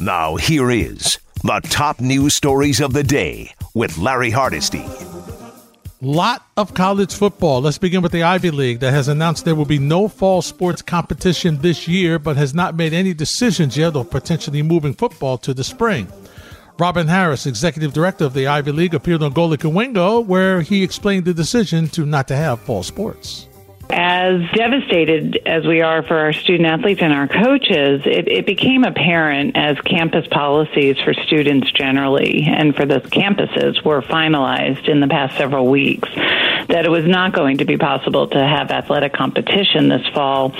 Now, here is the top news stories of the day with Larry Hardesty. Lot of college football. Let's begin with the Ivy League that has announced there will be no fall sports competition this year, but has not made any decisions yet of potentially moving football to the spring. Robin Harris, executive director of the Ivy League, appeared on Golic and Wingo, where he explained the decision to not to have fall sports. As devastated as we are for our student athletes and our coaches, it, it, became apparent as campus policies for students generally and for the campuses were finalized in the past several weeks that it was not going to be possible to have athletic competition this fall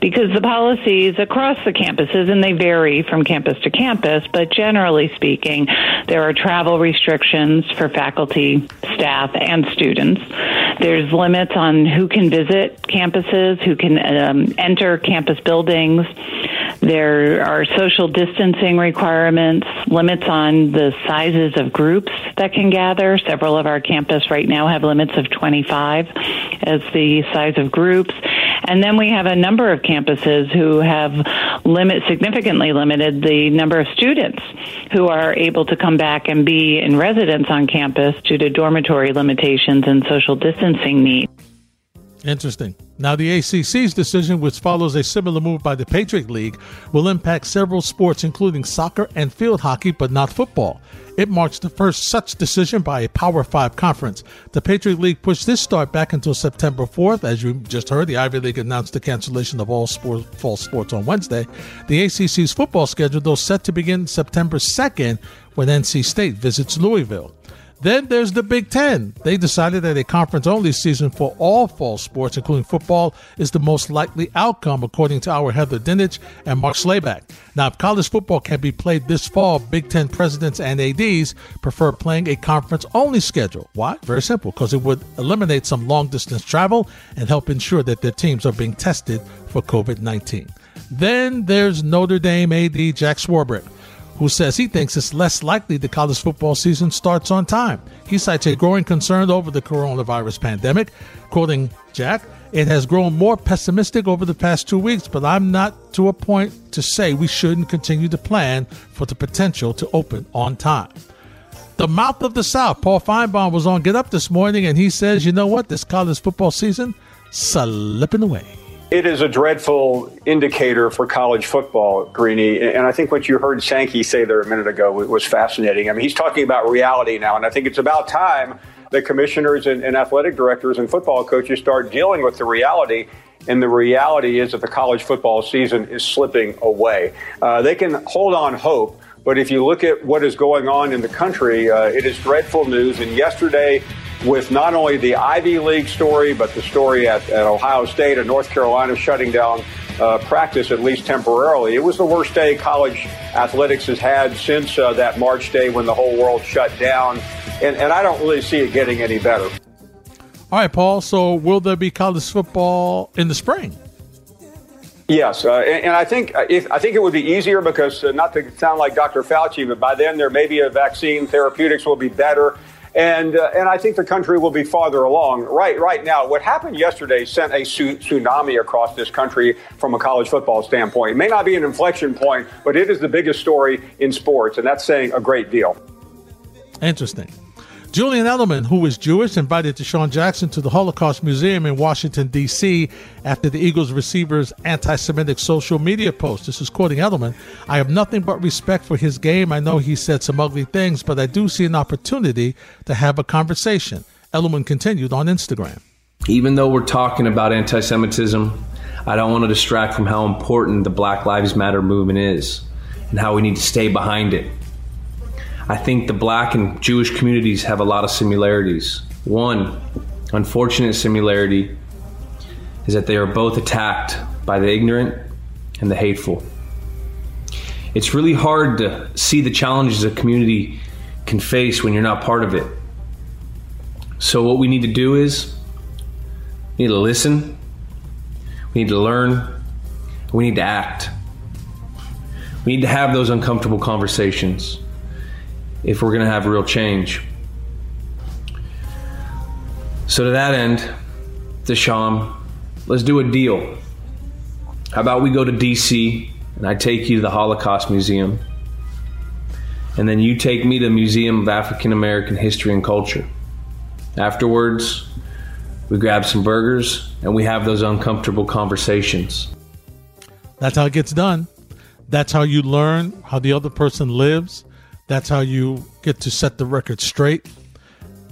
because the policies across the campuses, and they vary from campus to campus, but generally speaking, there are travel restrictions for faculty, staff, and students. There's limits on who can visit campuses, who can um, enter campus buildings. There are social distancing requirements, limits on the sizes of groups that can gather. Several of our campus right now have limits of 25 as the size of groups. And then we have a number of campuses who have limit significantly limited the number of students who are able to come back and be in residence on campus due to dormitory limitations and social distancing needs. Interesting. Now, the ACC's decision, which follows a similar move by the Patriot League, will impact several sports, including soccer and field hockey, but not football. It marks the first such decision by a Power 5 conference. The Patriot League pushed this start back until September 4th. As you just heard, the Ivy League announced the cancellation of all sport, fall sports on Wednesday. The ACC's football schedule, though, set to begin September 2nd when NC State visits Louisville. Then there's the Big Ten. They decided that a conference only season for all fall sports, including football, is the most likely outcome, according to our Heather Dinich and Mark Schlabach. Now, if college football can be played this fall, Big Ten presidents and ADs prefer playing a conference only schedule. Why? Very simple, because it would eliminate some long distance travel and help ensure that their teams are being tested for COVID 19. Then there's Notre Dame AD Jack Swarbrick who says he thinks it's less likely the college football season starts on time. He cites a growing concern over the coronavirus pandemic. Quoting Jack, it has grown more pessimistic over the past two weeks, but I'm not to a point to say we shouldn't continue to plan for the potential to open on time. The mouth of the South, Paul Finebaum, was on Get Up this morning, and he says, you know what, this college football season slipping away it is a dreadful indicator for college football, Greeny. And I think what you heard Sankey say there a minute ago was fascinating. I mean, he's talking about reality now, and I think it's about time that commissioners and, and athletic directors and football coaches start dealing with the reality and the reality is that the college football season is slipping away. Uh, they can hold on hope, but if you look at what is going on in the country, uh, it is dreadful news. And yesterday, with not only the Ivy League story, but the story at, at Ohio State and North Carolina shutting down uh, practice, at least temporarily. It was the worst day college athletics has had since uh, that March day when the whole world shut down. And, and I don't really see it getting any better. All right, Paul. So, will there be college football in the spring? Yes, uh, and, and, I think uh, if, I think it would be easier because uh, not to sound like Dr. Fauci, but by then there may be a vaccine. Therapeutics will be better and uh, and I think the country will be farther along. Right, right now, what happened yesterday sent a su- tsunami across this country from a college football standpoint. It may not be an inflection point, but it is the biggest story in sports, and that's saying a great deal. Interesting. Julian Edelman, who is Jewish, invited DeSean Jackson to the Holocaust Museum in Washington, D.C. after the Eagles receiver's anti Semitic social media post. This is quoting Edelman I have nothing but respect for his game. I know he said some ugly things, but I do see an opportunity to have a conversation. Edelman continued on Instagram. Even though we're talking about anti Semitism, I don't want to distract from how important the Black Lives Matter movement is and how we need to stay behind it. I think the black and Jewish communities have a lot of similarities. One unfortunate similarity is that they are both attacked by the ignorant and the hateful. It's really hard to see the challenges a community can face when you're not part of it. So, what we need to do is we need to listen, we need to learn, we need to act. We need to have those uncomfortable conversations if we're going to have real change. So, to that end, DeSean, let's do a deal. How about we go to DC and I take you to the Holocaust Museum and then you take me to the Museum of African American History and Culture. Afterwards, we grab some burgers and we have those uncomfortable conversations. That's how it gets done. That's how you learn how the other person lives. That's how you get to set the record straight.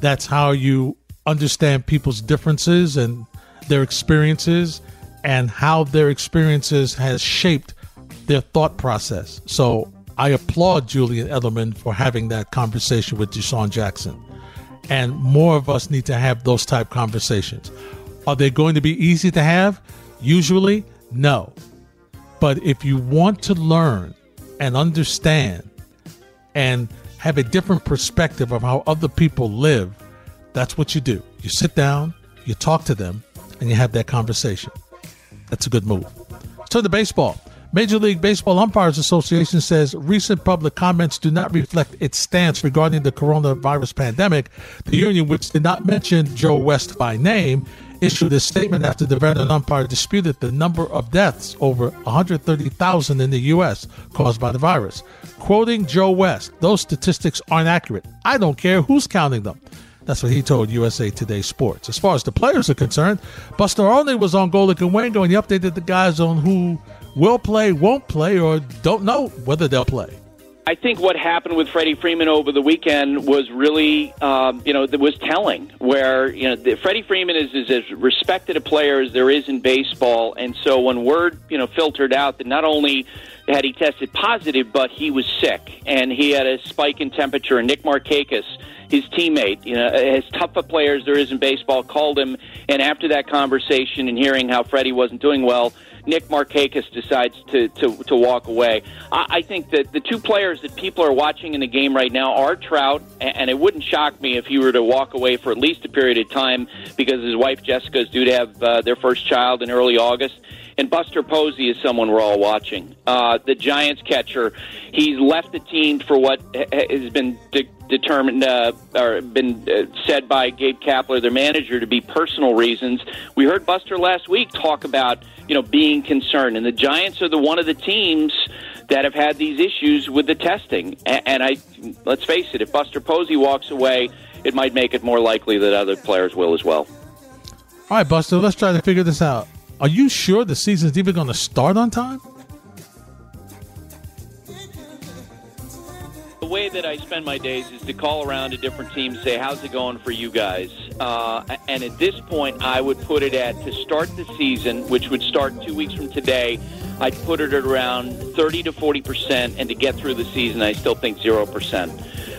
That's how you understand people's differences and their experiences and how their experiences has shaped their thought process. So I applaud Julian Edelman for having that conversation with DeSean Jackson. And more of us need to have those type conversations. Are they going to be easy to have? Usually, no. But if you want to learn and understand and have a different perspective of how other people live, that's what you do. You sit down, you talk to them, and you have that conversation. That's a good move. Let's turn baseball. Major League Baseball Umpires Association says recent public comments do not reflect its stance regarding the coronavirus pandemic. The union, which did not mention Joe West by name, issued a statement after the veteran umpire disputed the number of deaths over 130,000 in the U.S. caused by the virus. Quoting Joe West, those statistics aren't accurate. I don't care who's counting them. That's what he told USA Today Sports. As far as the players are concerned, Buster Olney was on Golic and Wingo, and he updated the guys on who will play, won't play, or don't know whether they'll play. I think what happened with Freddie Freeman over the weekend was really, um, you know, was telling. Where you know, the, Freddie Freeman is, is as respected a player as there is in baseball, and so when word, you know, filtered out that not only had he tested positive, but he was sick and he had a spike in temperature, and Nick Markakis his teammate, you know, as tough a player as there is in baseball, called him. And after that conversation and hearing how Freddie wasn't doing well, Nick Markakis decides to, to, to walk away. I, I think that the two players that people are watching in the game right now are Trout, and it wouldn't shock me if he were to walk away for at least a period of time because his wife Jessica is due to have uh, their first child in early August. And Buster Posey is someone we're all watching. Uh, the Giants catcher, he's left the team for what has been de- determined uh, or been uh, said by Gabe Kapler, their manager, to be personal reasons. We heard Buster last week talk about you know being concerned, and the Giants are the one of the teams that have had these issues with the testing. And, and I let's face it, if Buster Posey walks away, it might make it more likely that other players will as well. All right, Buster, let's try to figure this out. Are you sure the season's even going to start on time? The way that I spend my days is to call around to different teams, say, "How's it going for you guys?" Uh, and at this point, I would put it at to start the season, which would start two weeks from today. I'd put it at around 30 to 40 percent, and to get through the season, I still think zero percent.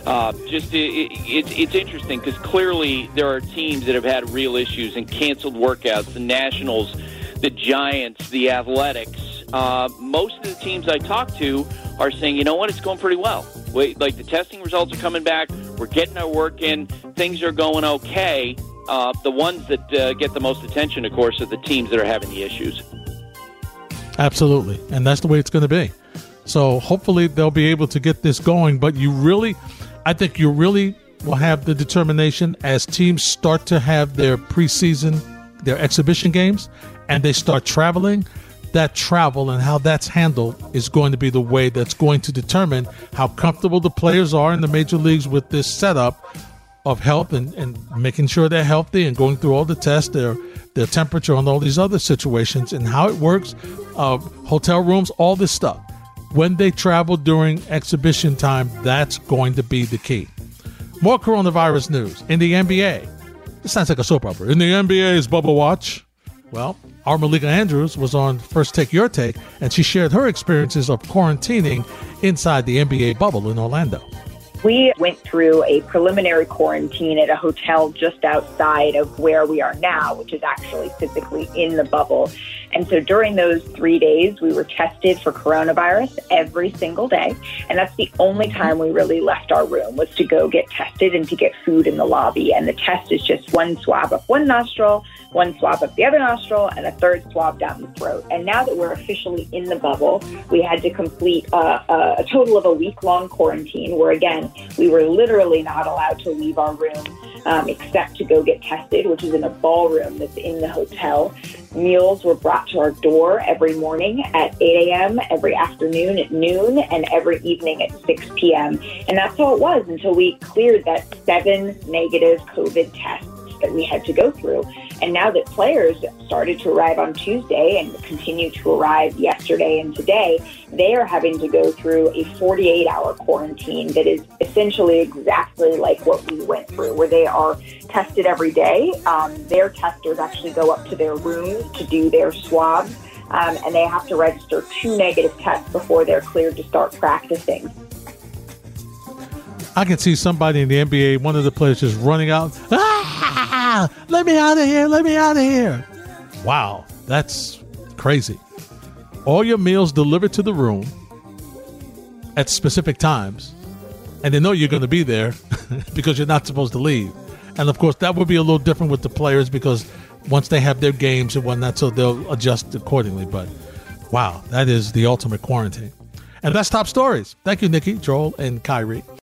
Uh, just it, it, it's interesting because clearly there are teams that have had real issues and canceled workouts. The Nationals the Giants, the Athletics, uh, most of the teams I talk to are saying, you know what, it's going pretty well. Wait, like the testing results are coming back. We're getting our work in. Things are going okay. Uh, the ones that uh, get the most attention, of course, are the teams that are having the issues. Absolutely. And that's the way it's going to be. So hopefully they'll be able to get this going. But you really, I think you really will have the determination as teams start to have their preseason, their exhibition games, and they start traveling, that travel and how that's handled is going to be the way that's going to determine how comfortable the players are in the major leagues with this setup of health and, and making sure they're healthy and going through all the tests, their their temperature and all these other situations and how it works, uh, hotel rooms, all this stuff. When they travel during exhibition time, that's going to be the key. More coronavirus news in the NBA. This sounds like a soap opera. In the NBA's Bubble Watch, well, our Malika Andrews was on First Take Your Take, and she shared her experiences of quarantining inside the NBA bubble in Orlando. We went through a preliminary quarantine at a hotel just outside of where we are now, which is actually physically in the bubble. And so during those three days, we were tested for coronavirus every single day. And that's the only mm-hmm. time we really left our room was to go get tested and to get food in the lobby. And the test is just one swab up one nostril, one swab up the other nostril, and a third swab down the throat. And now that we're officially in the bubble, we had to complete a, a, a total of a week long quarantine where, again, we were literally not allowed to leave our room um, except to go get tested, which is in a ballroom that's in the hotel. Meals were brought to our door every morning at 8 a.m., every afternoon at noon, and every evening at 6 p.m. And that's how it was until we cleared that seven negative COVID tests that we had to go through. And now that players started to arrive on Tuesday and continue to arrive yesterday and today, they are having to go through a 48 hour quarantine that is essentially exactly like what we went through, where they are tested every day. Um, their testers actually go up to their rooms to do their swabs. Um, and they have to register two negative tests before they're cleared to start practicing. I can see somebody in the NBA, one of the players just running out. Ah, let me out of here! Let me out of here! Wow, that's crazy. All your meals delivered to the room at specific times, and they know you're going to be there because you're not supposed to leave. And of course, that would be a little different with the players because once they have their games and whatnot, so they'll adjust accordingly. But wow, that is the ultimate quarantine. And that's top stories. Thank you, Nikki, Joel, and Kyrie.